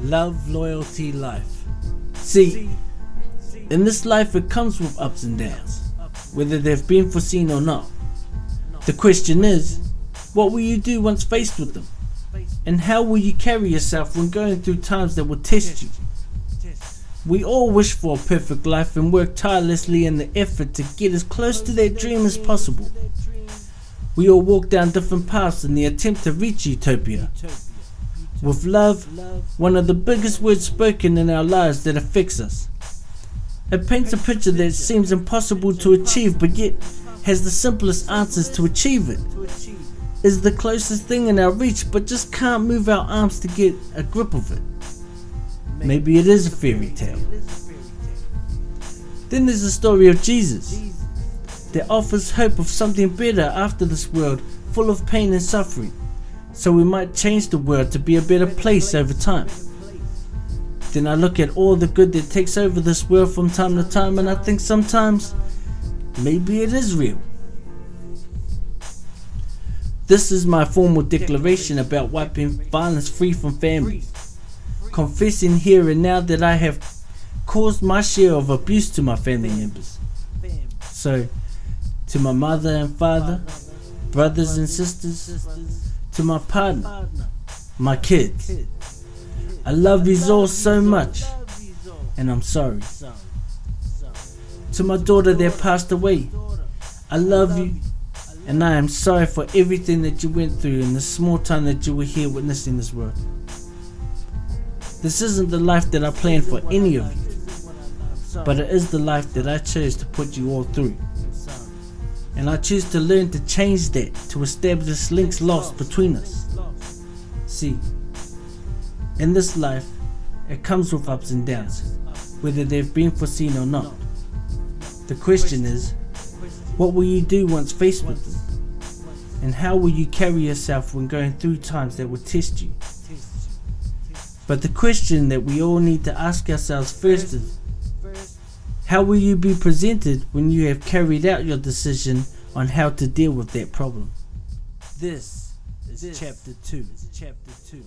Love, loyalty, life. See, in this life it comes with ups and downs, whether they've been foreseen or not. The question is, what will you do once faced with them? And how will you carry yourself when going through times that will test you? We all wish for a perfect life and work tirelessly in the effort to get as close to that dream as possible. We all walk down different paths in the attempt to reach utopia. With love, one of the biggest words spoken in our lives that affects us. It paints a picture that seems impossible to achieve but yet has the simplest answers to achieve it. Is the closest thing in our reach but just can't move our arms to get a grip of it. Maybe it is a fairy tale. Then there's the story of Jesus that offers hope of something better after this world full of pain and suffering, so we might change the world to be a better place over time. Then I look at all the good that takes over this world from time to time, and I think sometimes maybe it is real. This is my formal declaration about wiping violence free from families. Confessing here and now that I have caused my share of abuse to my family members. So, to my mother and father, brothers and sisters, to my partner, my kids. I love you all so much, and I'm sorry. To my daughter that passed away, I love you, and I am sorry for everything that you went through in the small time that you were here witnessing this world. This isn't the life that I planned for any of you, but it is the life that I chose to put you all through. And I choose to learn to change that to establish links lost between us. See, in this life, it comes with ups and downs, whether they've been foreseen or not. The question is, what will you do once faced with them? And how will you carry yourself when going through times that will test you? But the question that we all need to ask ourselves first is, how will you be presented when you have carried out your decision on how to deal with that problem? This is chapter 2. Chapter 2.